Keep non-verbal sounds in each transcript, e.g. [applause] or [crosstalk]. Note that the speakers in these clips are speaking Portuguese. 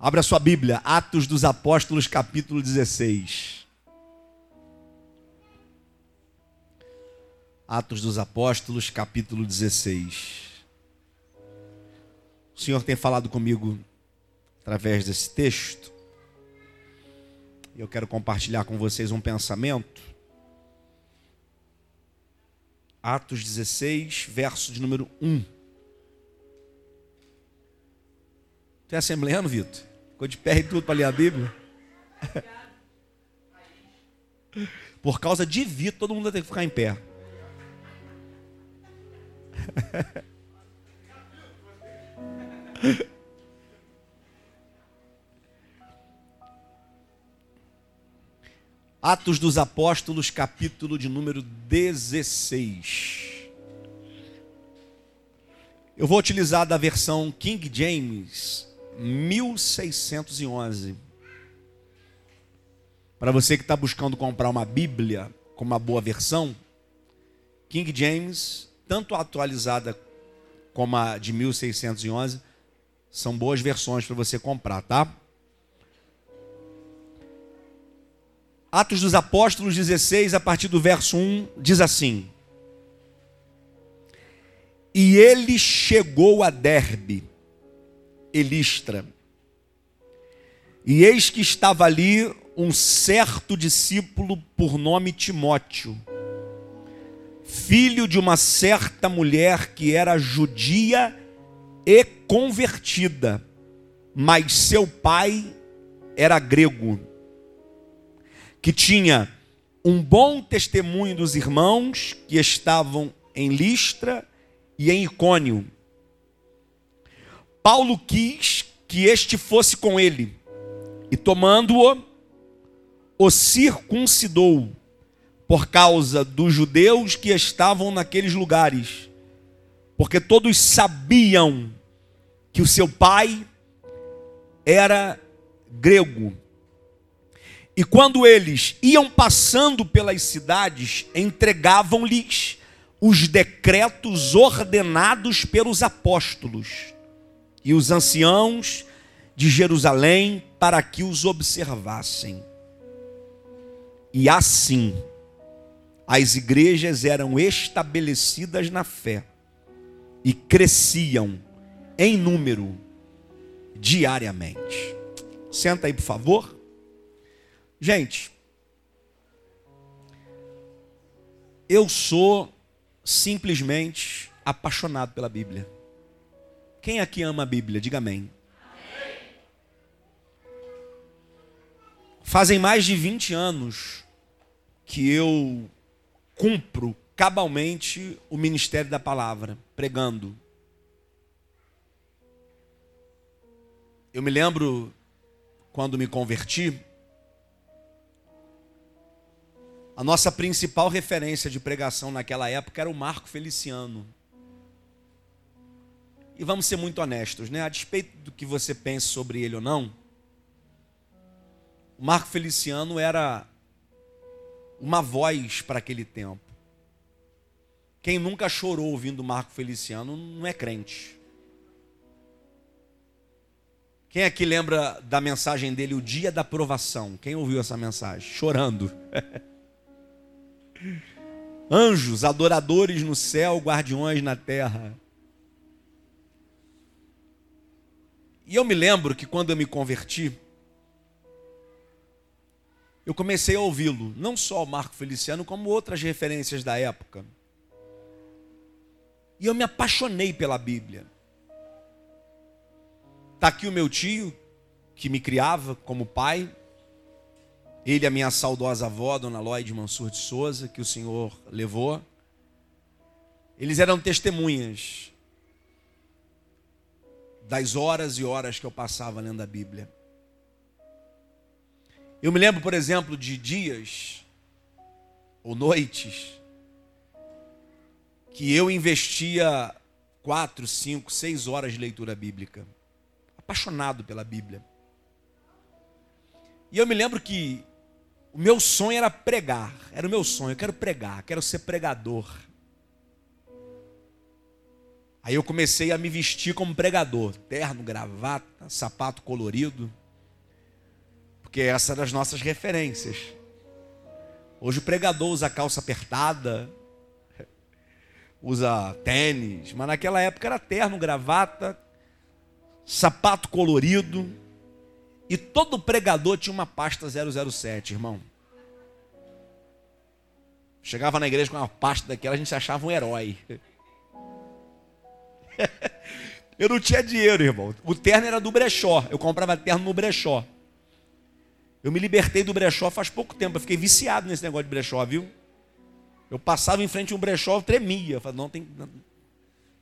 Abra sua Bíblia, Atos dos Apóstolos, capítulo 16. Atos dos Apóstolos, capítulo 16. O Senhor tem falado comigo através desse texto. Eu quero compartilhar com vocês um pensamento. Atos 16, verso de número 1. Tu é assembleano, Vitor? Ficou de pé e tudo para ler a Bíblia? [laughs] Por causa de Vitor, todo mundo vai ter que ficar em pé. [laughs] Atos dos Apóstolos, capítulo de número 16. Eu vou utilizar da versão King James 1611. Para você que está buscando comprar uma Bíblia com uma boa versão, King James, tanto atualizada como a de 1611, são boas versões para você comprar, tá? Atos dos Apóstolos 16, a partir do verso 1, diz assim: E ele chegou a Derbe, Elistra, e eis que estava ali um certo discípulo por nome Timóteo, filho de uma certa mulher que era judia e convertida, mas seu pai era grego que tinha um bom testemunho dos irmãos que estavam em Listra e em Icônio. Paulo quis que este fosse com ele, e tomando-o, o circuncidou, por causa dos judeus que estavam naqueles lugares, porque todos sabiam que o seu pai era grego. E quando eles iam passando pelas cidades, entregavam-lhes os decretos ordenados pelos apóstolos e os anciãos de Jerusalém para que os observassem. E assim, as igrejas eram estabelecidas na fé e cresciam em número diariamente. Senta aí, por favor. Gente, eu sou simplesmente apaixonado pela Bíblia. Quem aqui ama a Bíblia? Diga amém. Fazem mais de 20 anos que eu cumpro cabalmente o ministério da palavra, pregando. Eu me lembro quando me converti, A nossa principal referência de pregação naquela época era o Marco Feliciano. E vamos ser muito honestos, né? A despeito do que você pense sobre ele ou não, o Marco Feliciano era uma voz para aquele tempo. Quem nunca chorou ouvindo o Marco Feliciano não é crente. Quem aqui lembra da mensagem dele, o dia da provação? Quem ouviu essa mensagem? Chorando. [laughs] Anjos, adoradores no céu, guardiões na terra. E eu me lembro que quando eu me converti, eu comecei a ouvi-lo, não só o Marco Feliciano, como outras referências da época. E eu me apaixonei pela Bíblia. Está aqui o meu tio, que me criava como pai, ele, a minha saudosa avó, Dona Lloyd Mansur de Souza, que o Senhor levou. Eles eram testemunhas das horas e horas que eu passava lendo a Bíblia. Eu me lembro, por exemplo, de dias ou noites que eu investia quatro, cinco, seis horas de leitura bíblica, apaixonado pela Bíblia. E eu me lembro que o meu sonho era pregar. Era o meu sonho. Eu quero pregar, quero ser pregador. Aí eu comecei a me vestir como pregador, terno, gravata, sapato colorido, porque essa era as nossas referências. Hoje o pregador usa calça apertada, usa tênis, mas naquela época era terno, gravata, sapato colorido, e todo pregador tinha uma pasta 007, irmão. Chegava na igreja com uma pasta daquela, a gente se achava um herói. [laughs] Eu não tinha dinheiro, irmão. O terno era do brechó. Eu comprava terno no brechó. Eu me libertei do brechó faz pouco tempo. Eu fiquei viciado nesse negócio de brechó, viu? Eu passava em frente a um brechó, eu tremia. Eu falava, não, tem.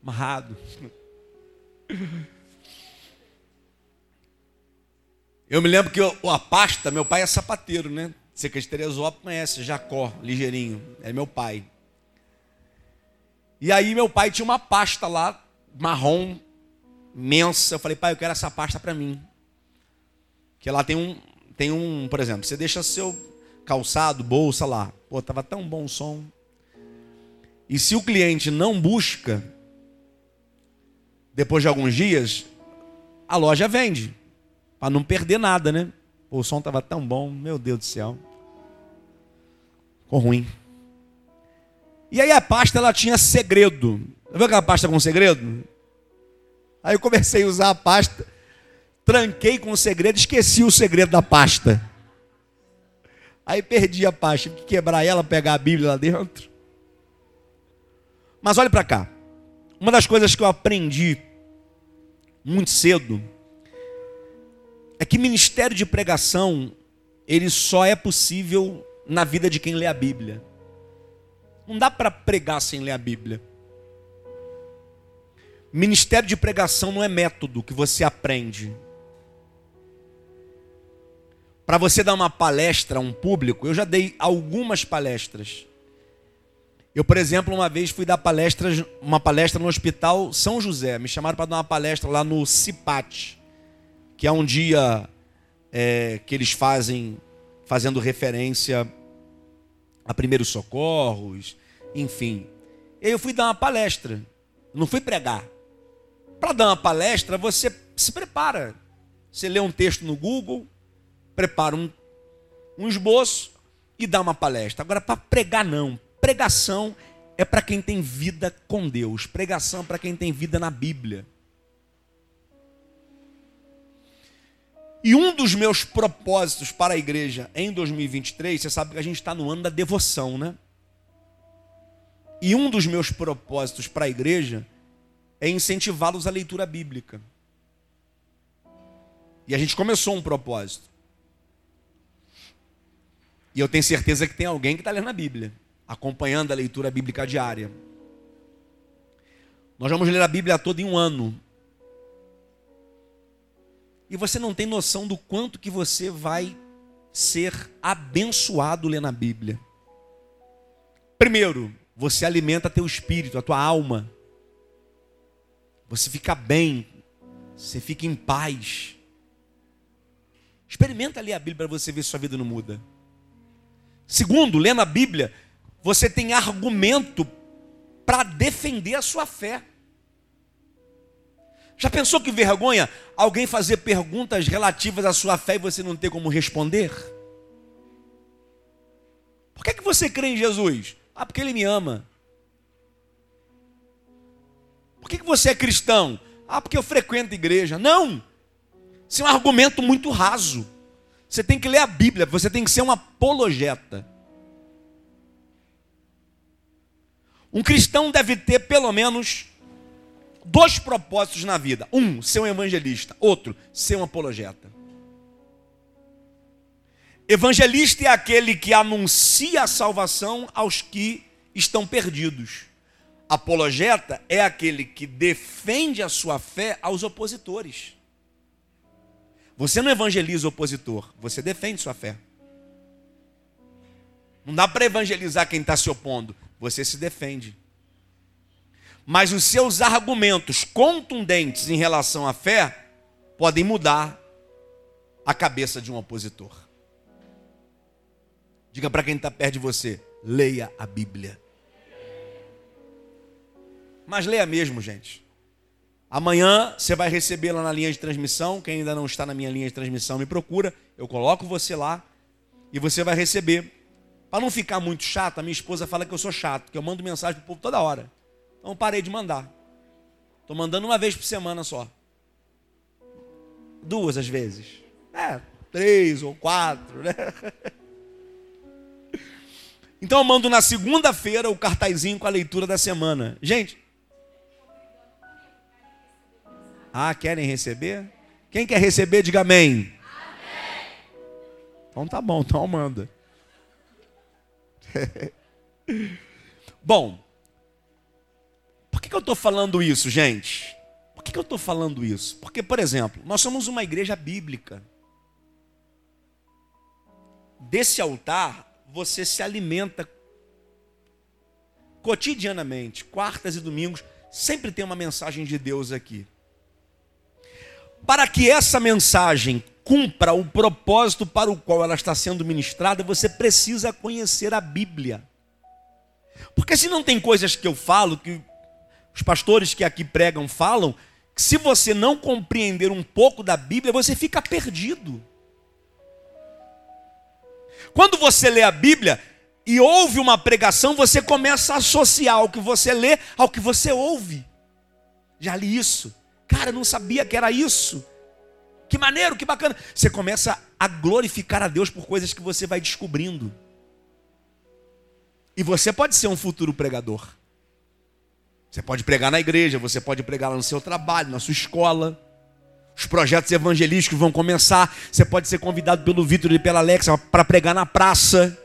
Amarrado. [laughs] Eu me lembro que eu, a pasta, meu pai é sapateiro, né? Você que é de Teresópolis conhece, Jacó, ligeirinho. É meu pai. E aí meu pai tinha uma pasta lá, marrom, imensa. Eu falei, pai, eu quero essa pasta para mim. Que lá tem um, tem um, por exemplo, você deixa seu calçado, bolsa lá. Pô, tava tão bom o som. E se o cliente não busca, depois de alguns dias, a loja vende. Para não perder nada, né? Pô, o som tava tão bom, meu Deus do céu. Ficou ruim. E aí a pasta ela tinha segredo. Viu aquela pasta com segredo? Aí eu comecei a usar a pasta, tranquei com o segredo, esqueci o segredo da pasta. Aí perdi a pasta, que quebrar ela, pegar a Bíblia lá dentro. Mas olhe para cá. Uma das coisas que eu aprendi muito cedo é que ministério de pregação ele só é possível na vida de quem lê a Bíblia. Não dá para pregar sem ler a Bíblia. Ministério de pregação não é método que você aprende. Para você dar uma palestra a um público, eu já dei algumas palestras. Eu, por exemplo, uma vez fui dar palestra, uma palestra no Hospital São José. Me chamaram para dar uma palestra lá no CIPAT, que é um dia é, que eles fazem fazendo referência a primeiros socorros, enfim. E eu fui dar uma palestra, não fui pregar. Para dar uma palestra, você se prepara. Você lê um texto no Google, prepara um, um esboço e dá uma palestra. Agora, para pregar, não. Pregação é para quem tem vida com Deus. Pregação é para quem tem vida na Bíblia. E um dos meus propósitos para a igreja em 2023, você sabe que a gente está no ano da devoção, né? E um dos meus propósitos para a igreja é incentivá-los à leitura bíblica. E a gente começou um propósito. E eu tenho certeza que tem alguém que está lendo a Bíblia, acompanhando a leitura bíblica diária. Nós vamos ler a Bíblia toda em um ano. E você não tem noção do quanto que você vai ser abençoado lendo a Bíblia. Primeiro, você alimenta teu espírito, a tua alma. Você fica bem, você fica em paz. Experimenta ler a Bíblia para você ver se sua vida não muda. Segundo, lendo a Bíblia, você tem argumento para defender a sua fé. Já pensou que vergonha alguém fazer perguntas relativas à sua fé e você não ter como responder? Por que, é que você crê em Jesus? Ah, porque ele me ama. Por que, você é cristão? Ah, porque eu frequento igreja. Não! Isso é um argumento muito raso. Você tem que ler a Bíblia, você tem que ser um apologeta. Um cristão deve ter pelo menos dois propósitos na vida: um, ser um evangelista, outro, ser um apologeta. Evangelista é aquele que anuncia a salvação aos que estão perdidos. Apologeta é aquele que defende a sua fé aos opositores. Você não evangeliza o opositor, você defende sua fé. Não dá para evangelizar quem está se opondo, você se defende mas os seus argumentos contundentes em relação à fé podem mudar a cabeça de um opositor. Diga para quem está perto de você: leia a Bíblia. Mas leia mesmo, gente. Amanhã você vai receber lá na linha de transmissão. Quem ainda não está na minha linha de transmissão, me procura. Eu coloco você lá e você vai receber. Para não ficar muito chato, a minha esposa fala que eu sou chato, que eu mando mensagem pro povo toda hora. Então parei de mandar. Estou mandando uma vez por semana só. Duas às vezes. É, três ou quatro, né? [laughs] Então eu mando na segunda-feira o cartazinho com a leitura da semana. Gente. Ah, querem receber? Quem quer receber, diga amém. amém. Então tá bom, então manda. [laughs] bom, por que, que eu estou falando isso, gente? Por que, que eu estou falando isso? Porque, por exemplo, nós somos uma igreja bíblica. Desse altar, você se alimenta cotidianamente, quartas e domingos, sempre tem uma mensagem de Deus aqui. Para que essa mensagem cumpra o propósito para o qual ela está sendo ministrada, você precisa conhecer a Bíblia. Porque se não tem coisas que eu falo, que os pastores que aqui pregam falam, que se você não compreender um pouco da Bíblia, você fica perdido. Quando você lê a Bíblia e ouve uma pregação, você começa a associar o que você lê ao que você ouve. Já li isso. Cara, não sabia que era isso. Que maneiro, que bacana. Você começa a glorificar a Deus por coisas que você vai descobrindo. E você pode ser um futuro pregador. Você pode pregar na igreja, você pode pregar lá no seu trabalho, na sua escola. Os projetos evangelísticos vão começar. Você pode ser convidado pelo Vitor e pela Alexa para pregar na praça.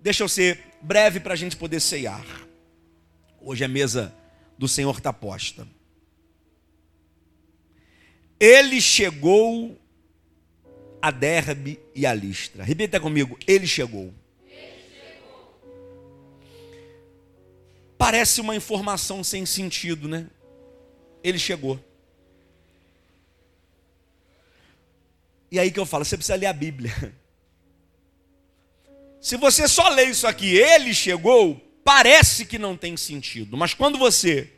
Deixa eu ser breve para a gente poder ceiar. Hoje a mesa do Senhor está posta. Ele chegou a Derbe e a Listra. Repita comigo, ele chegou. Parece uma informação sem sentido, né? ele chegou. E aí que eu falo, você precisa ler a Bíblia. Se você só lê isso aqui, ele chegou, parece que não tem sentido. Mas quando você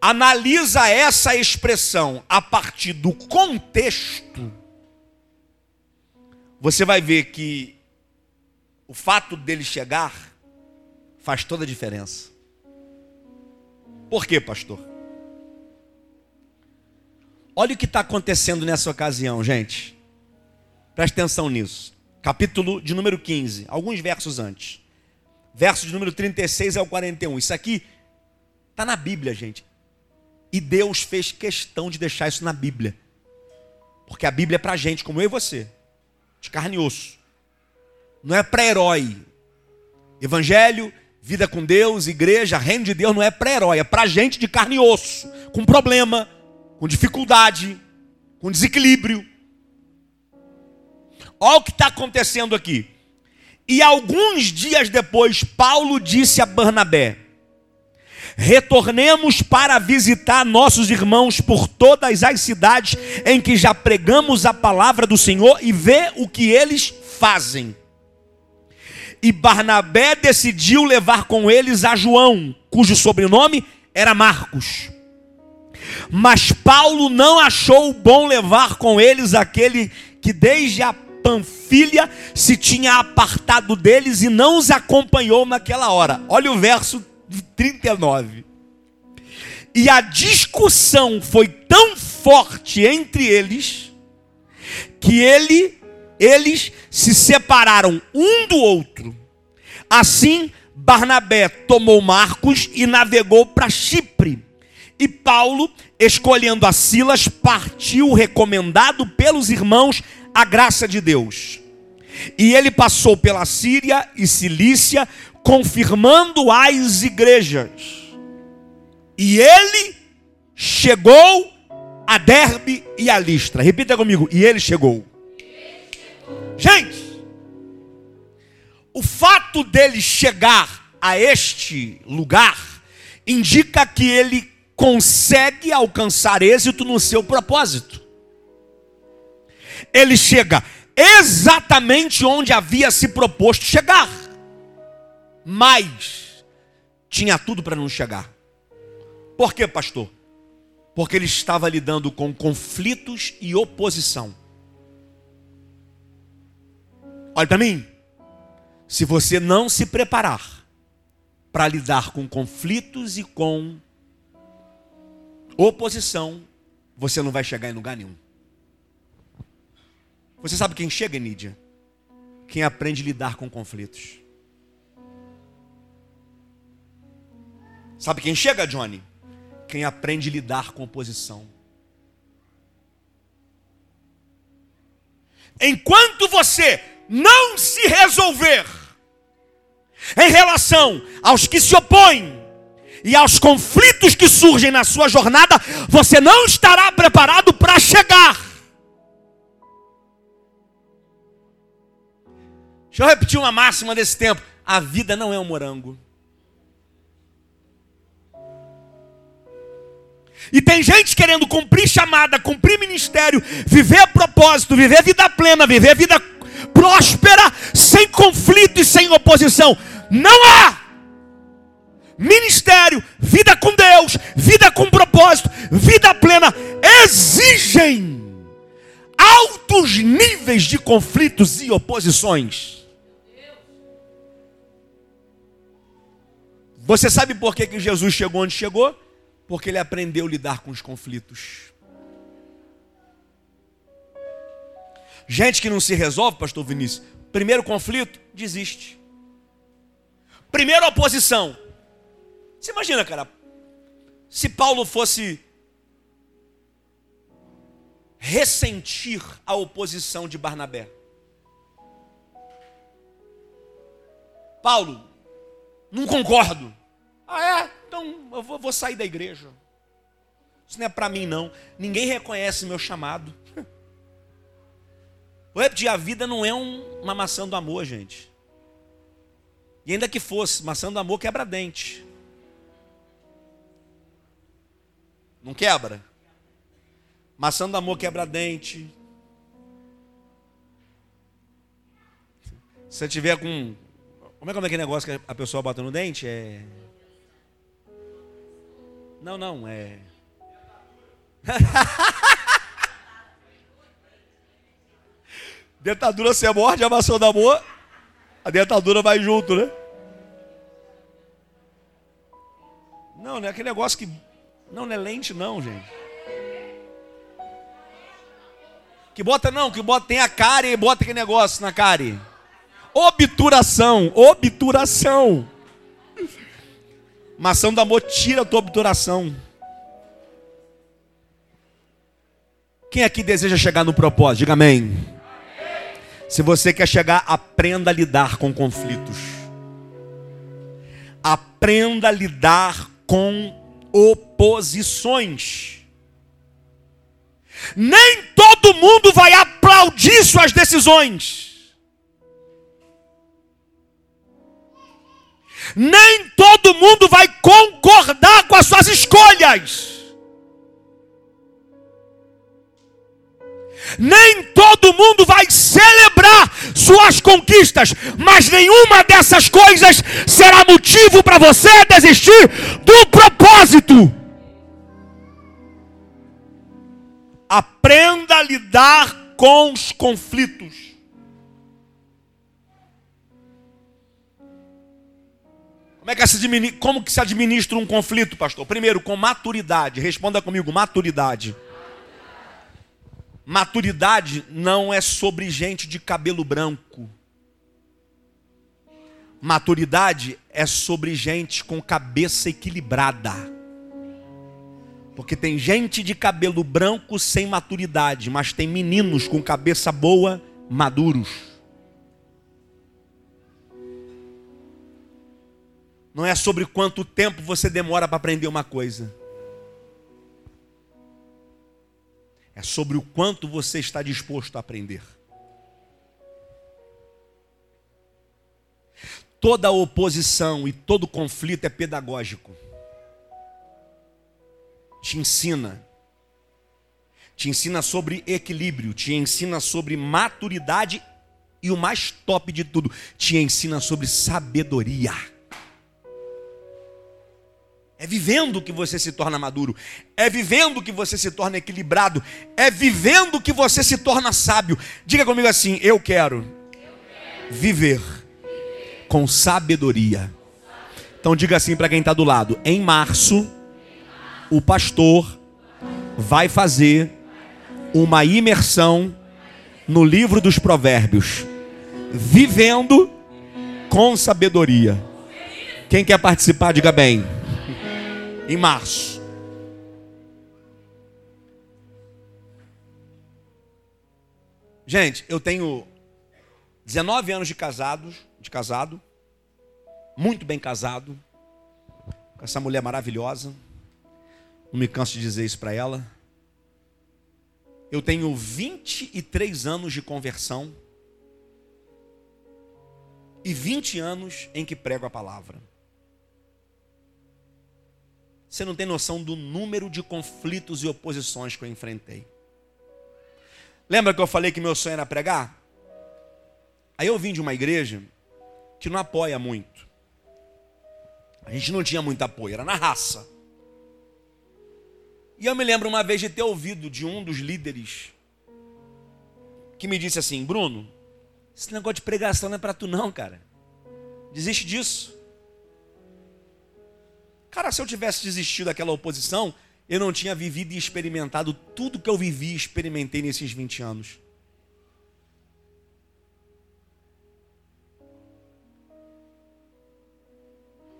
analisa essa expressão a partir do contexto, você vai ver que o fato dele chegar faz toda a diferença. Por quê, pastor? Olha o que está acontecendo nessa ocasião, gente. Preste atenção nisso. Capítulo de número 15, alguns versos antes. Verso de número 36 ao 41. Isso aqui está na Bíblia, gente. E Deus fez questão de deixar isso na Bíblia. Porque a Bíblia é para gente, como eu e você, de carne e osso. Não é para herói. Evangelho Vida com Deus, igreja, reino de Deus não é para herói, é para gente de carne e osso, com problema, com dificuldade, com desequilíbrio. Olha o que está acontecendo aqui. E alguns dias depois, Paulo disse a Barnabé: Retornemos para visitar nossos irmãos por todas as cidades em que já pregamos a palavra do Senhor e ver o que eles fazem. E Barnabé decidiu levar com eles a João, cujo sobrenome era Marcos. Mas Paulo não achou bom levar com eles aquele que desde a Panfilha se tinha apartado deles e não os acompanhou naquela hora. Olha o verso 39. E a discussão foi tão forte entre eles que ele eles se separaram um do outro. Assim, Barnabé tomou Marcos e navegou para Chipre. E Paulo, escolhendo a Silas, partiu recomendado pelos irmãos a graça de Deus. E ele passou pela Síria e Cilícia, confirmando as igrejas. E ele chegou a Derbe e a Listra. Repita comigo. E ele chegou. Gente, o fato dele chegar a este lugar indica que ele consegue alcançar êxito no seu propósito. Ele chega exatamente onde havia se proposto chegar. Mas tinha tudo para não chegar. Por quê, pastor? Porque ele estava lidando com conflitos e oposição. Olha para mim. Se você não se preparar para lidar com conflitos e com oposição, você não vai chegar em lugar nenhum. Você sabe quem chega, Nídia? Quem aprende a lidar com conflitos. Sabe quem chega, Johnny? Quem aprende a lidar com oposição. Enquanto você não se resolver em relação aos que se opõem e aos conflitos que surgem na sua jornada, você não estará preparado para chegar. Deixa eu repetir uma máxima desse tempo: a vida não é um morango. E tem gente querendo cumprir chamada, cumprir ministério, viver propósito, viver vida plena, viver vida próspera, sem conflito e sem oposição. Não há ministério, vida com Deus, vida com propósito, vida plena, exigem altos níveis de conflitos e oposições. Você sabe por que, que Jesus chegou onde chegou? Porque ele aprendeu a lidar com os conflitos. Gente que não se resolve, pastor Vinícius, primeiro conflito, desiste. Primeira oposição. Você imagina, cara, se Paulo fosse ressentir a oposição de Barnabé. Paulo, não concordo. Ah, é? Então eu vou, vou sair da igreja. Isso não é para mim, não. Ninguém reconhece meu chamado. O repetir, a vida não é um, uma maçã do amor, gente. E ainda que fosse, maçã do amor quebra dente. Não quebra? Maçã do amor quebra dente. Se você tiver com. Como é, como é aquele negócio que a pessoa bota no dente? É. Não, não, é. [laughs] dentadura você morde, a maçã da amor, a dentadura vai junto, né? Não, não é aquele negócio que. Não, não é lente, não, gente. Que bota não, que bota tem a cárie e bota aquele negócio na cárie. Obturação, obturação. Maçã do amor tira a tua obturação. Quem aqui deseja chegar no propósito? Diga amém. Se você quer chegar, aprenda a lidar com conflitos. Aprenda a lidar com oposições. Nem todo mundo vai aplaudir suas decisões. Nem todo mundo vai concordar com as suas escolhas. Nem todo mundo vai celebrar suas conquistas, mas nenhuma dessas coisas será motivo para você desistir do propósito. Aprenda a lidar com os conflitos. Como é que se administra, como que se administra um conflito, pastor? Primeiro, com maturidade. Responda comigo, maturidade. Maturidade não é sobre gente de cabelo branco. Maturidade é sobre gente com cabeça equilibrada. Porque tem gente de cabelo branco sem maturidade, mas tem meninos com cabeça boa, maduros. Não é sobre quanto tempo você demora para aprender uma coisa. É sobre o quanto você está disposto a aprender. Toda oposição e todo conflito é pedagógico. Te ensina. Te ensina sobre equilíbrio, te ensina sobre maturidade e o mais top de tudo, te ensina sobre sabedoria. É vivendo que você se torna maduro. É vivendo que você se torna equilibrado. É vivendo que você se torna sábio. Diga comigo assim: eu quero viver com sabedoria. Então diga assim para quem está do lado: em março, o pastor vai fazer uma imersão no livro dos Provérbios, vivendo com sabedoria. Quem quer participar, diga bem. Em março. Gente, eu tenho 19 anos de casados, de casado, muito bem casado, com essa mulher maravilhosa. Não me canso de dizer isso para ela. Eu tenho 23 anos de conversão e 20 anos em que prego a palavra. Você não tem noção do número de conflitos e oposições que eu enfrentei. Lembra que eu falei que meu sonho era pregar? Aí eu vim de uma igreja que não apoia muito. A gente não tinha muito apoio, era na raça. E eu me lembro uma vez de ter ouvido de um dos líderes que me disse assim: Bruno, esse negócio de pregação não é para tu, não, cara. Desiste disso. Cara, se eu tivesse desistido daquela oposição, eu não tinha vivido e experimentado tudo que eu vivi e experimentei nesses 20 anos.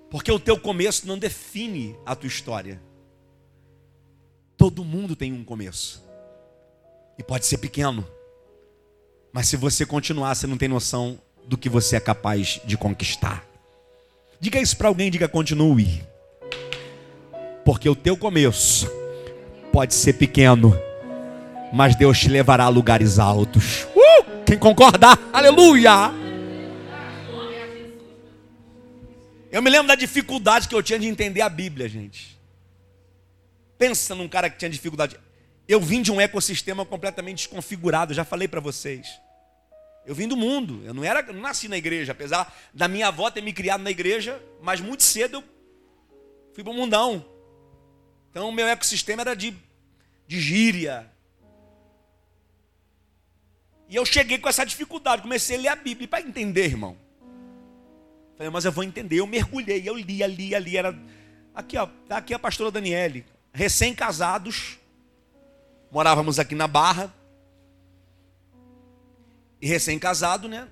Porque o teu começo não define a tua história. Todo mundo tem um começo. E pode ser pequeno. Mas se você continuar, você não tem noção do que você é capaz de conquistar. Diga isso para alguém, diga continue. Porque o teu começo pode ser pequeno, mas Deus te levará a lugares altos. Uh! Quem concorda? Aleluia! Eu me lembro da dificuldade que eu tinha de entender a Bíblia, gente. Pensa num cara que tinha dificuldade. Eu vim de um ecossistema completamente desconfigurado, já falei para vocês. Eu vim do mundo, eu não era, não nasci na igreja, apesar da minha avó ter me criado na igreja, mas muito cedo eu fui para o mundão. Então meu ecossistema era de, de gíria. E eu cheguei com essa dificuldade, comecei a ler a Bíblia para entender, irmão. Falei, mas eu vou entender. Eu mergulhei, eu lia, lia, lia. Era... Aqui, ó, tá aqui a pastora Daniele recém-casados, morávamos aqui na Barra, e recém-casado, né?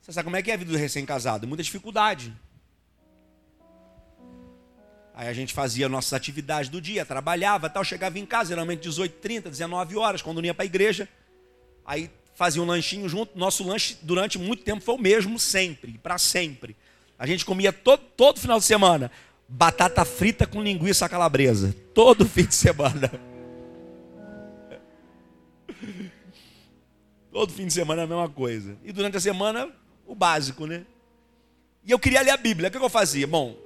Você sabe como é que é a vida do recém-casado? Muita dificuldade. Aí a gente fazia nossas atividades do dia, trabalhava tal, chegava em casa, geralmente 18, 30, 19 horas, quando ia para a igreja. Aí fazia um lanchinho junto. Nosso lanche durante muito tempo foi o mesmo, sempre, para sempre. A gente comia todo, todo final de semana batata frita com linguiça calabresa. Todo [laughs] fim de semana. Todo fim de semana é a mesma coisa. E durante a semana, o básico, né? E eu queria ler a Bíblia. O que eu fazia? Bom,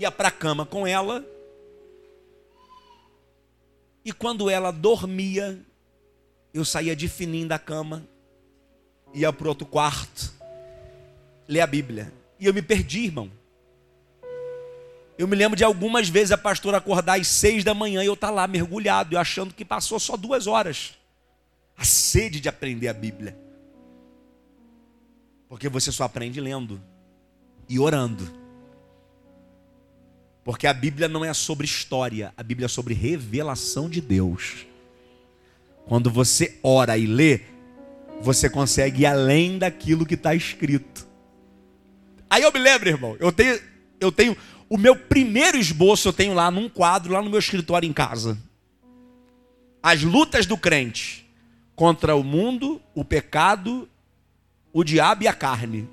ia para a cama com ela. E quando ela dormia, eu saía de fininho da cama, ia para outro quarto, ler a Bíblia. E eu me perdi, irmão. Eu me lembro de algumas vezes a pastora acordar às seis da manhã e eu estar tá lá mergulhado, eu achando que passou só duas horas. A sede de aprender a Bíblia. Porque você só aprende lendo e orando. Porque a Bíblia não é sobre história, a Bíblia é sobre revelação de Deus. Quando você ora e lê, você consegue ir além daquilo que está escrito. Aí eu me lembro, irmão, eu tenho, eu tenho o meu primeiro esboço eu tenho lá num quadro, lá no meu escritório em casa. As lutas do crente contra o mundo, o pecado, o diabo e a carne.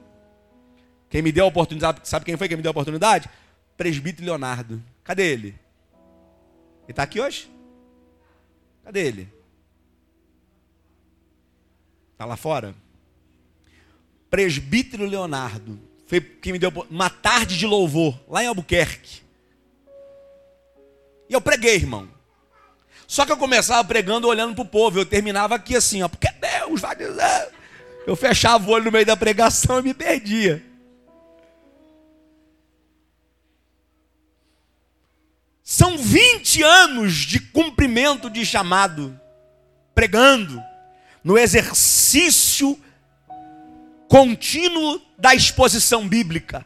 Quem me deu a oportunidade, sabe quem foi que me deu a oportunidade? Presbítero Leonardo. Cadê ele? Ele está aqui hoje? Cadê ele? Está lá fora? Presbítero Leonardo foi quem me deu uma tarde de louvor, lá em Albuquerque. E eu preguei, irmão. Só que eu começava pregando olhando para o povo, eu terminava aqui assim, ó, porque Deus vai dizer. Eu fechava o olho no meio da pregação e me perdia. São 20 anos de cumprimento de chamado, pregando, no exercício contínuo da exposição bíblica.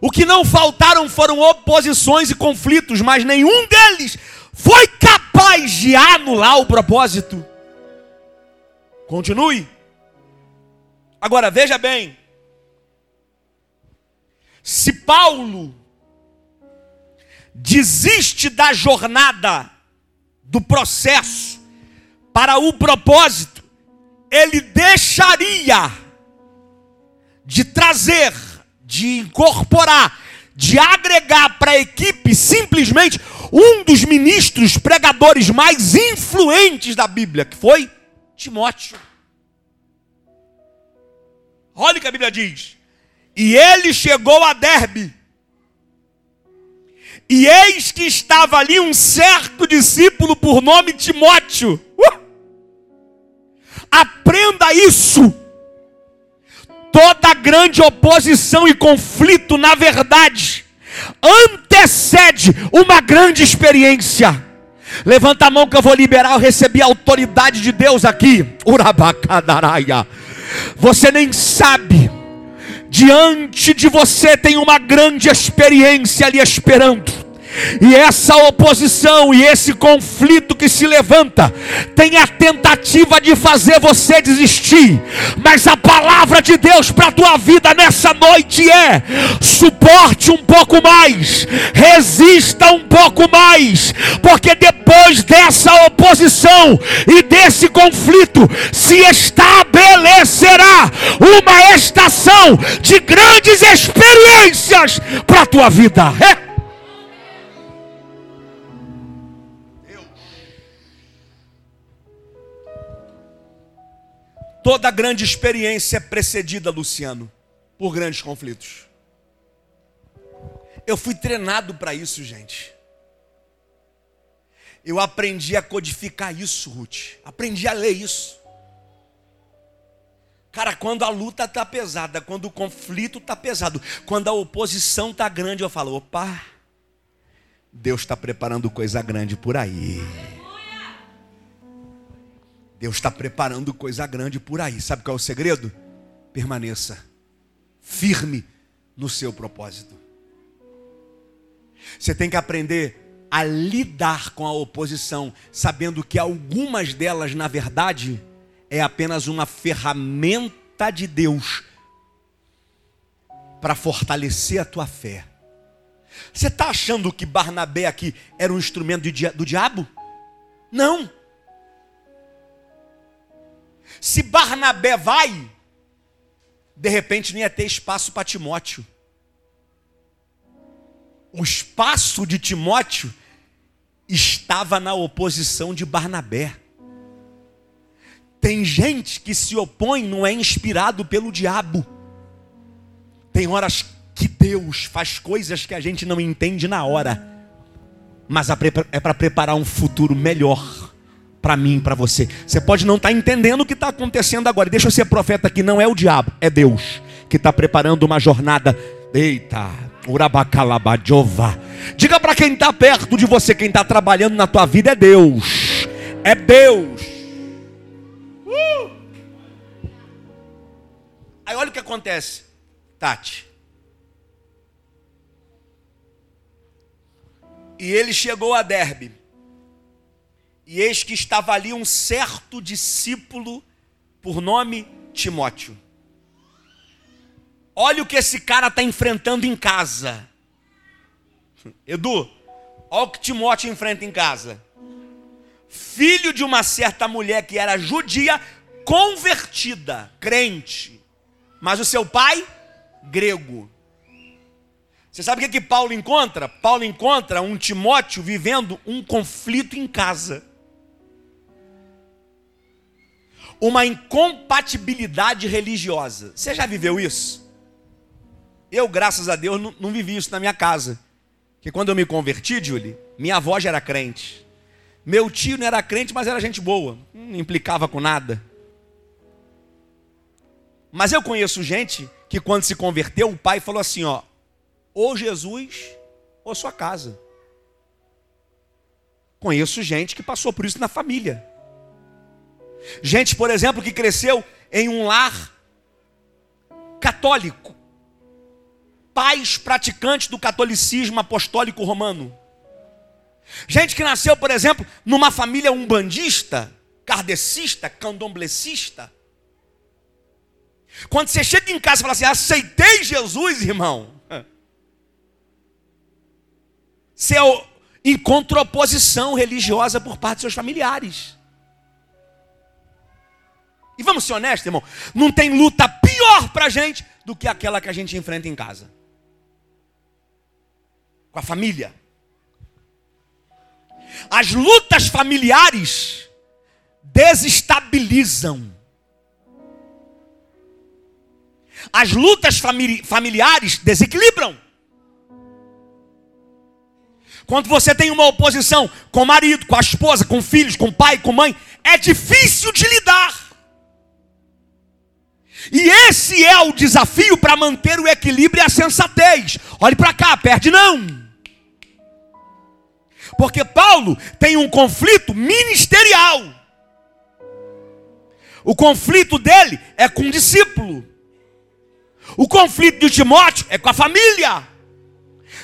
O que não faltaram foram oposições e conflitos, mas nenhum deles foi capaz de anular o propósito. Continue. Agora veja bem: se Paulo desiste da jornada, do processo, para o propósito, ele deixaria de trazer, de incorporar, de agregar para a equipe simplesmente um dos ministros pregadores mais influentes da Bíblia, que foi Timóteo. Olha o que a Bíblia diz. E ele chegou a Derbe. E eis que estava ali um certo discípulo por nome Timóteo. Uh! Aprenda isso. Toda grande oposição e conflito, na verdade, antecede uma grande experiência. Levanta a mão que eu vou liberar. Eu recebi a autoridade de Deus aqui. Urabacadaraia. Você nem sabe. Diante de você tem uma grande experiência ali esperando. E essa oposição e esse conflito que se levanta tem a tentativa de fazer você desistir. Mas a palavra de Deus para a tua vida nessa noite é: suporte um pouco mais, resista um pouco mais, porque depois dessa oposição e desse conflito se estabelecerá uma estação de grandes experiências para a tua vida. É. Toda grande experiência é precedida, Luciano, por grandes conflitos. Eu fui treinado para isso, gente. Eu aprendi a codificar isso, Ruth. Aprendi a ler isso. Cara, quando a luta está pesada, quando o conflito está pesado, quando a oposição está grande, eu falo: opa, Deus está preparando coisa grande por aí. Deus está preparando coisa grande por aí. Sabe qual é o segredo? Permaneça firme no seu propósito. Você tem que aprender a lidar com a oposição, sabendo que algumas delas, na verdade, é apenas uma ferramenta de Deus para fortalecer a tua fé. Você está achando que Barnabé aqui era um instrumento do diabo? Não. Se Barnabé vai, de repente não ia ter espaço para Timóteo. O espaço de Timóteo estava na oposição de Barnabé. Tem gente que se opõe, não é inspirado pelo diabo. Tem horas que Deus faz coisas que a gente não entende na hora, mas é para preparar um futuro melhor para mim, para você. Você pode não estar tá entendendo o que está acontecendo agora. Deixa eu ser profeta aqui, não é o diabo, é Deus que está preparando uma jornada. Eita, urabacalabadiova. Diga para quem está perto de você, quem está trabalhando na tua vida, é Deus. É Deus. Uh! Aí olha o que acontece, Tati. E ele chegou a Derbe. E eis que estava ali um certo discípulo, por nome Timóteo. Olha o que esse cara está enfrentando em casa. Edu, olha o que Timóteo enfrenta em casa. Filho de uma certa mulher que era judia, convertida, crente. Mas o seu pai, grego. Você sabe o que, que Paulo encontra? Paulo encontra um Timóteo vivendo um conflito em casa. Uma incompatibilidade religiosa. Você já viveu isso? Eu, graças a Deus, não, não vivi isso na minha casa. Porque quando eu me converti, Julie, minha avó já era crente. Meu tio não era crente, mas era gente boa. Não implicava com nada. Mas eu conheço gente que quando se converteu, o pai falou assim, ó, ou Jesus ou sua casa. Conheço gente que passou por isso na família. Gente, por exemplo, que cresceu em um lar católico. Pais praticantes do catolicismo apostólico romano. Gente que nasceu, por exemplo, numa família umbandista, kardecista, candomblecista. Quando você chega em casa e fala assim, aceitei Jesus, irmão. Você encontra oposição religiosa por parte de seus familiares. E vamos ser honestos, irmão, não tem luta pior para a gente do que aquela que a gente enfrenta em casa. Com a família. As lutas familiares desestabilizam. As lutas famili familiares desequilibram. Quando você tem uma oposição com o marido, com a esposa, com filhos, com pai, com mãe, é difícil de lidar. E esse é o desafio para manter o equilíbrio e a sensatez. Olhe para cá, perde não. Porque Paulo tem um conflito ministerial. O conflito dele é com o discípulo. O conflito de Timóteo é com a família.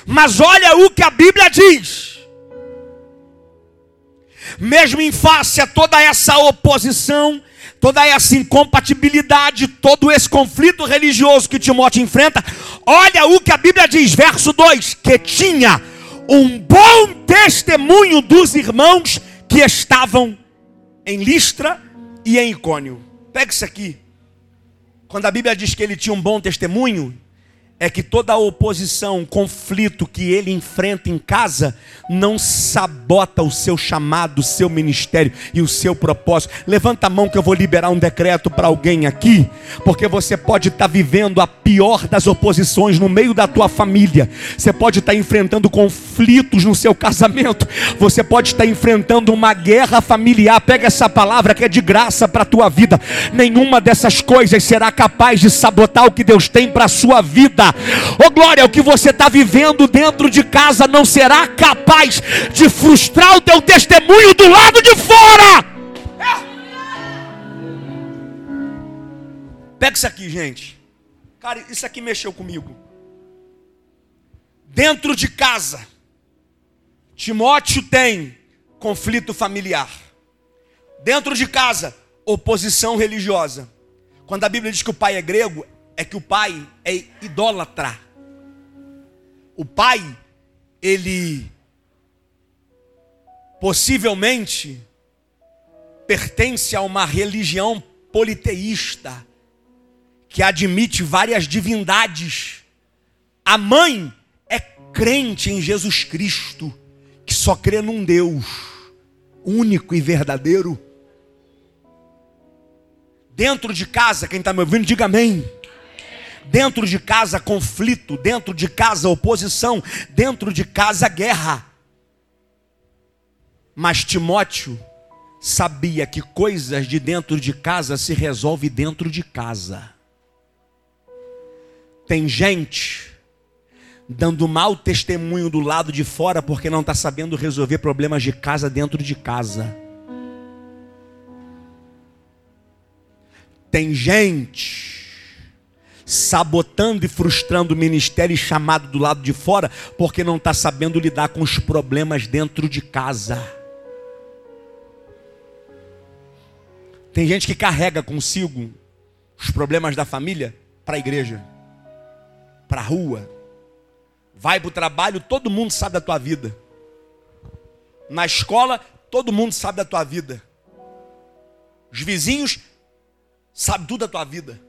Mas olha o que a Bíblia diz. Mesmo em face a toda essa oposição, toda essa incompatibilidade, todo esse conflito religioso que Timóteo enfrenta, olha o que a Bíblia diz, verso 2: que tinha um bom testemunho dos irmãos que estavam em Listra e em Icônio. Pega isso aqui. Quando a Bíblia diz que ele tinha um bom testemunho, é que toda a oposição, conflito que ele enfrenta em casa não sabota o seu chamado, o seu ministério e o seu propósito. Levanta a mão que eu vou liberar um decreto para alguém aqui, porque você pode estar tá vivendo a pior das oposições no meio da tua família. Você pode estar tá enfrentando conflitos no seu casamento. Você pode estar tá enfrentando uma guerra familiar. Pega essa palavra que é de graça para a tua vida. Nenhuma dessas coisas será capaz de sabotar o que Deus tem para a sua vida. Ô oh, glória, o que você está vivendo dentro de casa não será capaz de frustrar o teu testemunho do lado de fora. Pega isso aqui, gente. Cara, isso aqui mexeu comigo. Dentro de casa, Timóteo tem conflito familiar. Dentro de casa, oposição religiosa. Quando a Bíblia diz que o pai é grego, é que o pai é idólatra. O pai, ele possivelmente pertence a uma religião politeísta que admite várias divindades. A mãe é crente em Jesus Cristo, que só crê num Deus único e verdadeiro. Dentro de casa, quem está me ouvindo, diga amém. Dentro de casa, conflito. Dentro de casa, oposição. Dentro de casa, guerra. Mas Timóteo sabia que coisas de dentro de casa se resolve dentro de casa. Tem gente dando mau testemunho do lado de fora porque não está sabendo resolver problemas de casa dentro de casa. Tem gente sabotando e frustrando o ministério e chamado do lado de fora, porque não está sabendo lidar com os problemas dentro de casa. Tem gente que carrega consigo os problemas da família para a igreja, para a rua, vai para o trabalho, todo mundo sabe da tua vida. Na escola, todo mundo sabe da tua vida. Os vizinhos sabem tudo da tua vida.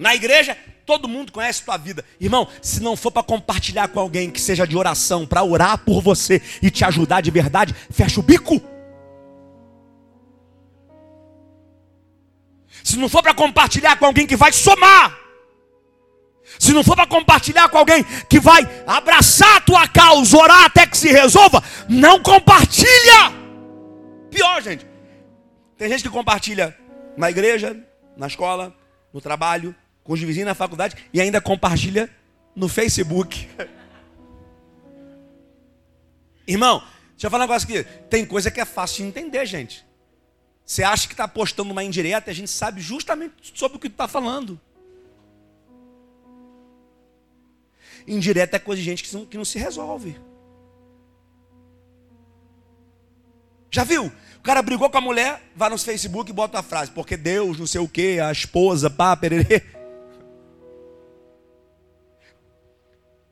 Na igreja, todo mundo conhece tua vida. Irmão, se não for para compartilhar com alguém que seja de oração, para orar por você e te ajudar de verdade, fecha o bico. Se não for para compartilhar com alguém que vai somar, se não for para compartilhar com alguém que vai abraçar a tua causa, orar até que se resolva, não compartilha. Pior, gente. Tem gente que compartilha na igreja, na escola, no trabalho, com os vizinhos na faculdade e ainda compartilha no Facebook. [laughs] Irmão, deixa eu falar um negócio aqui. Tem coisa que é fácil de entender, gente. Você acha que está postando uma indireta, a gente sabe justamente sobre o que está falando. Indireta é coisa de gente que não, que não se resolve. Já viu? O cara brigou com a mulher, vai no Facebook e bota a frase, porque Deus, não sei o que, a esposa, pá, pererê.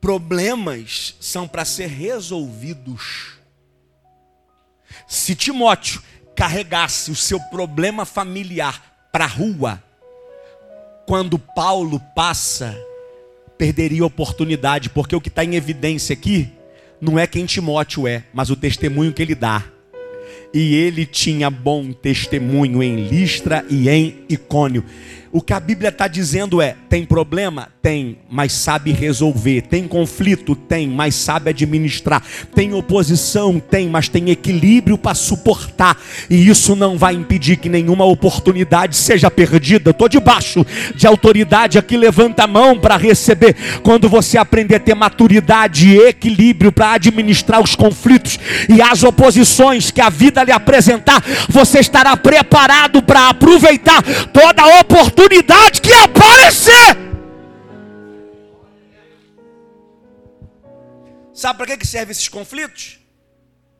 Problemas são para ser resolvidos. Se Timóteo carregasse o seu problema familiar para a rua, quando Paulo passa, perderia a oportunidade, porque o que está em evidência aqui não é quem Timóteo é, mas o testemunho que ele dá. E ele tinha bom testemunho em Listra e em Icônio. O que a Bíblia está dizendo é: tem problema? Tem, mas sabe resolver. Tem conflito? Tem, mas sabe administrar. Tem oposição? Tem, mas tem equilíbrio para suportar. E isso não vai impedir que nenhuma oportunidade seja perdida. Estou debaixo de autoridade aqui, levanta a mão para receber. Quando você aprender a ter maturidade e equilíbrio para administrar os conflitos e as oposições que a vida lhe apresentar, você estará preparado para aproveitar toda a oportunidade oportunidade que aparecer. Sabe para que servem esses conflitos?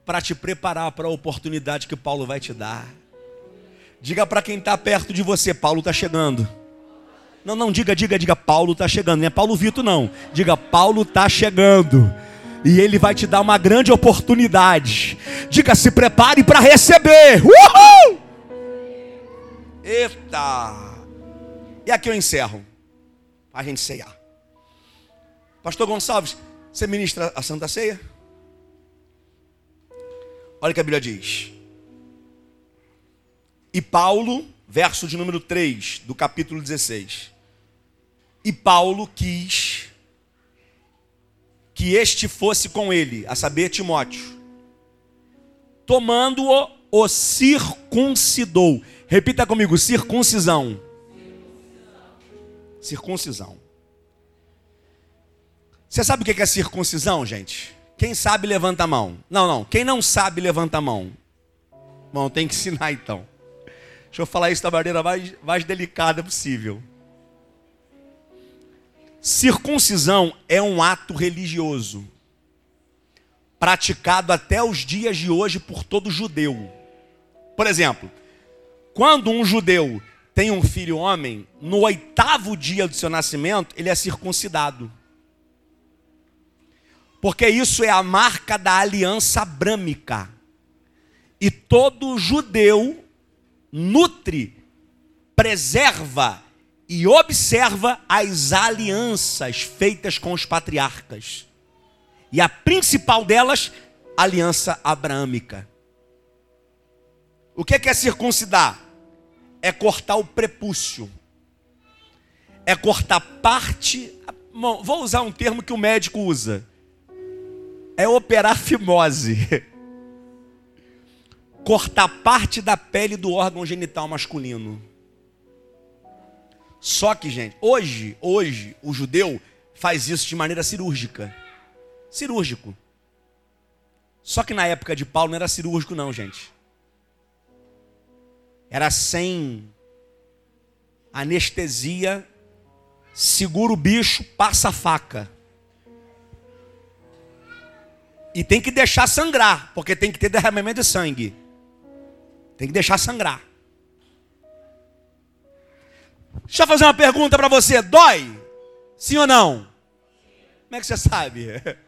Para te preparar para a oportunidade que Paulo vai te dar. Diga para quem está perto de você: Paulo está chegando. Não, não, diga, diga, diga, Paulo está chegando. Não é Paulo Vitor, não. Diga, Paulo está chegando. E ele vai te dar uma grande oportunidade. Diga, se prepare para receber. Uhul! Eita! E aqui eu encerro. Para a gente ceiar. Pastor Gonçalves, você ministra a Santa Ceia? Olha o que a Bíblia diz. E Paulo, verso de número 3 do capítulo 16. E Paulo quis que este fosse com ele, a saber, Timóteo. Tomando-o, o circuncidou. Repita comigo: circuncisão Circuncisão. Você sabe o que é circuncisão, gente? Quem sabe, levanta a mão. Não, não. Quem não sabe, levanta a mão. Bom, tem que ensinar então. Deixa eu falar isso da maneira mais, mais delicada possível. Circuncisão é um ato religioso, praticado até os dias de hoje por todo judeu. Por exemplo, quando um judeu tem um filho homem, no oitavo dia do seu nascimento, ele é circuncidado. Porque isso é a marca da aliança abrâmica. E todo judeu nutre, preserva e observa as alianças feitas com os patriarcas. E a principal delas, aliança abrâmica. O que é circuncidar? É cortar o prepúcio, é cortar parte. Vou usar um termo que o médico usa: é operar fimose. [laughs] Cortar parte da pele do órgão genital masculino. Só que, gente, hoje, hoje, o judeu faz isso de maneira cirúrgica. Cirúrgico. Só que na época de Paulo não era cirúrgico, não, gente era sem anestesia, segura o bicho, passa a faca. E tem que deixar sangrar, porque tem que ter derramamento de sangue. Tem que deixar sangrar. Deixa eu fazer uma pergunta para você: dói? Sim ou não? Como é que você sabe? [laughs]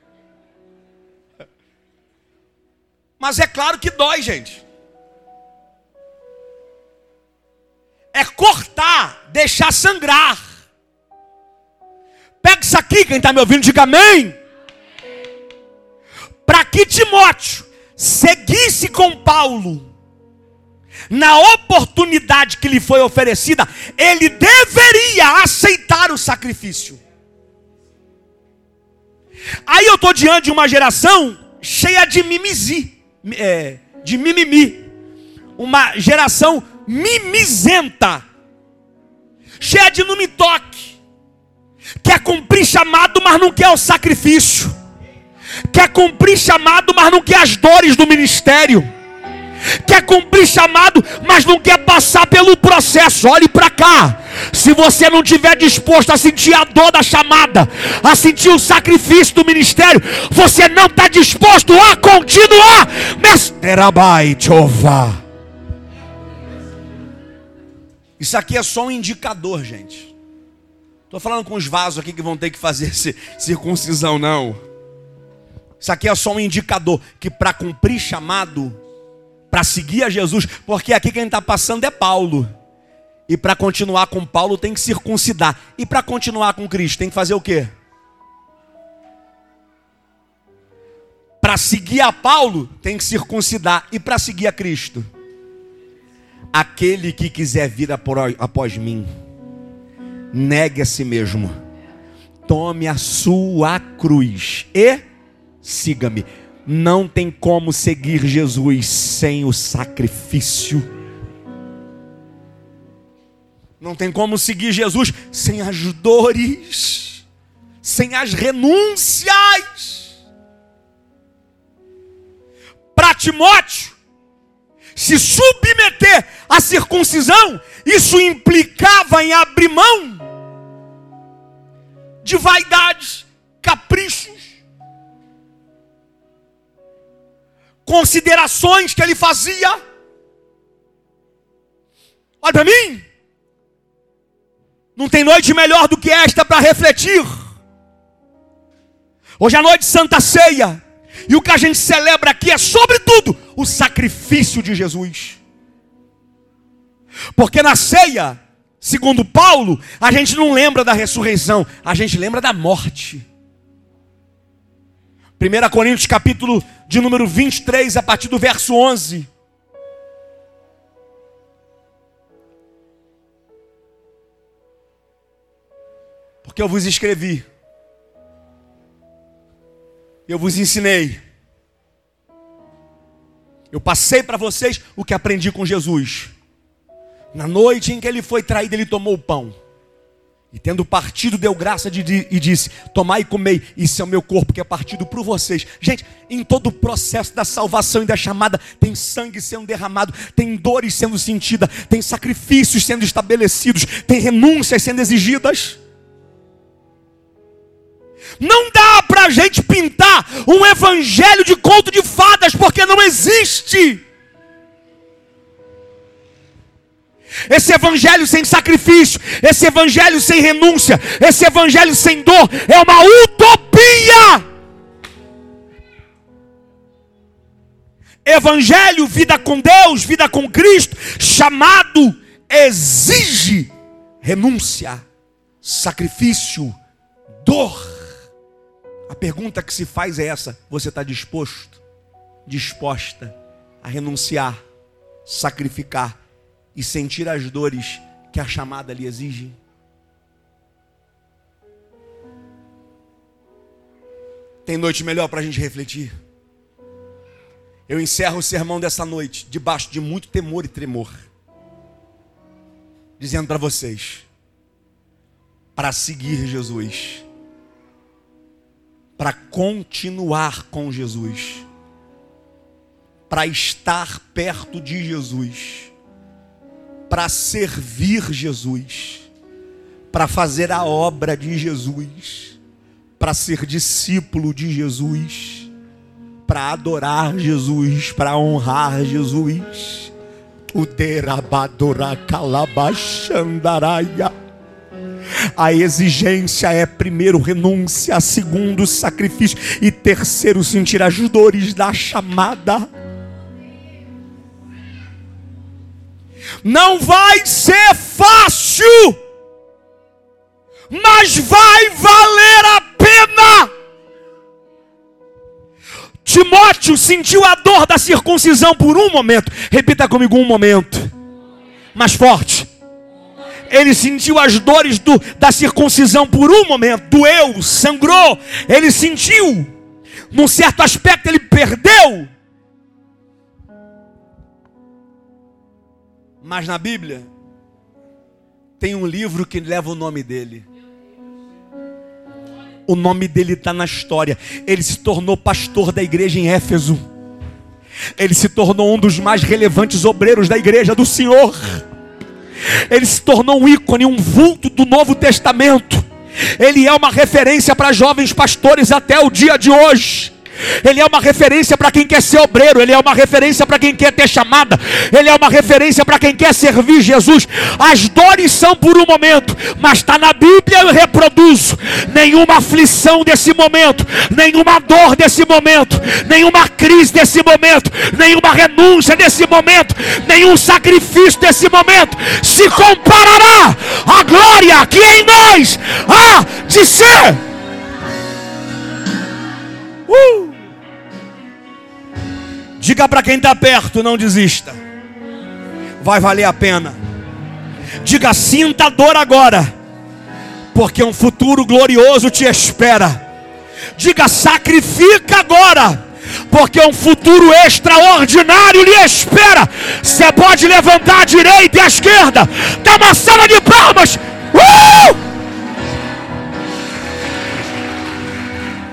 Mas é claro que dói, gente. É cortar, deixar sangrar. Pega isso aqui, quem está me ouvindo, diga amém. Para que Timóteo seguisse com Paulo, na oportunidade que lhe foi oferecida, ele deveria aceitar o sacrifício. Aí eu estou diante de uma geração cheia de mimizi, é, de mimimi, uma geração mimizenta, cheia de não me toque, quer cumprir chamado, mas não quer o sacrifício. quer cumprir chamado, mas não quer as dores do ministério. Quer cumprir chamado, mas não quer passar pelo processo. Olhe para cá. Se você não tiver disposto a sentir a dor da chamada, a sentir o sacrifício do ministério, você não está disposto a continuar. Mesterabai Jeová. Isso aqui é só um indicador, gente. Estou falando com os vasos aqui que vão ter que fazer [laughs] circuncisão, não. Isso aqui é só um indicador que para cumprir chamado, para seguir a Jesus, porque aqui quem está passando é Paulo. E para continuar com Paulo tem que circuncidar. E para continuar com Cristo tem que fazer o quê? Para seguir a Paulo tem que circuncidar. E para seguir a Cristo? Aquele que quiser vir após mim, negue a si mesmo, tome a sua cruz e siga-me. Não tem como seguir Jesus sem o sacrifício. Não tem como seguir Jesus sem as dores, sem as renúncias. Para Timóteo, se submeter à circuncisão, isso implicava em abrir mão de vaidades, caprichos, considerações que ele fazia. Olha para mim. Não tem noite melhor do que esta para refletir. Hoje é noite Santa Ceia. E o que a gente celebra aqui é, sobretudo, o sacrifício de Jesus. Porque na ceia, segundo Paulo, a gente não lembra da ressurreição, a gente lembra da morte. 1 Coríntios capítulo de número 23, a partir do verso 11. Porque eu vos escrevi, eu vos ensinei, eu passei para vocês o que aprendi com Jesus. Na noite em que ele foi traído, ele tomou o pão. E tendo partido, deu graça de, de, e disse: Tomai e comei, isso é o meu corpo que é partido por vocês. Gente, em todo o processo da salvação e da chamada, tem sangue sendo derramado, tem dores sendo sentidas, tem sacrifícios sendo estabelecidos, tem renúncias sendo exigidas. Não dá para a gente pintar um evangelho de conto de fadas, porque não existe. Esse evangelho sem sacrifício, esse evangelho sem renúncia, esse evangelho sem dor, é uma utopia. Evangelho, vida com Deus, vida com Cristo, chamado, exige renúncia, sacrifício, dor. A pergunta que se faz é essa: você está disposto, disposta a renunciar, sacrificar e sentir as dores que a chamada lhe exige? Tem noite melhor para a gente refletir? Eu encerro o sermão dessa noite debaixo de muito temor e tremor, dizendo para vocês: para seguir Jesus, para continuar com Jesus, para estar perto de Jesus, para servir Jesus, para fazer a obra de Jesus, para ser discípulo de Jesus, para adorar Jesus, para honrar Jesus. O derabadora calabachandaraia. A exigência é primeiro renúncia, segundo sacrifício e terceiro sentir as dores da chamada. Não vai ser fácil, mas vai valer a pena. Timóteo sentiu a dor da circuncisão por um momento. Repita comigo um momento. Mais forte. Ele sentiu as dores do, da circuncisão por um momento. Doeu, sangrou. Ele sentiu. Num certo aspecto, ele perdeu. Mas na Bíblia tem um livro que leva o nome dele. o nome dele está na história. Ele se tornou pastor da igreja em Éfeso. Ele se tornou um dos mais relevantes obreiros da igreja do Senhor. Ele se tornou um ícone, um vulto do Novo Testamento. Ele é uma referência para jovens pastores até o dia de hoje. Ele é uma referência para quem quer ser obreiro, ele é uma referência para quem quer ter chamada, ele é uma referência para quem quer servir Jesus. As dores são por um momento, mas está na Bíblia eu reproduzo. Nenhuma aflição desse momento, nenhuma dor desse momento, nenhuma crise desse momento, nenhuma renúncia desse momento, nenhum sacrifício desse momento se comparará à glória que em nós há de ser. Uh! Diga para quem está perto, não desista. Vai valer a pena. Diga, sinta a dor agora, porque um futuro glorioso te espera. Diga, sacrifica agora, porque um futuro extraordinário lhe espera. Você pode levantar a direita e a esquerda, dá uma sala de palmas. Uh!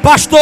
Pastor.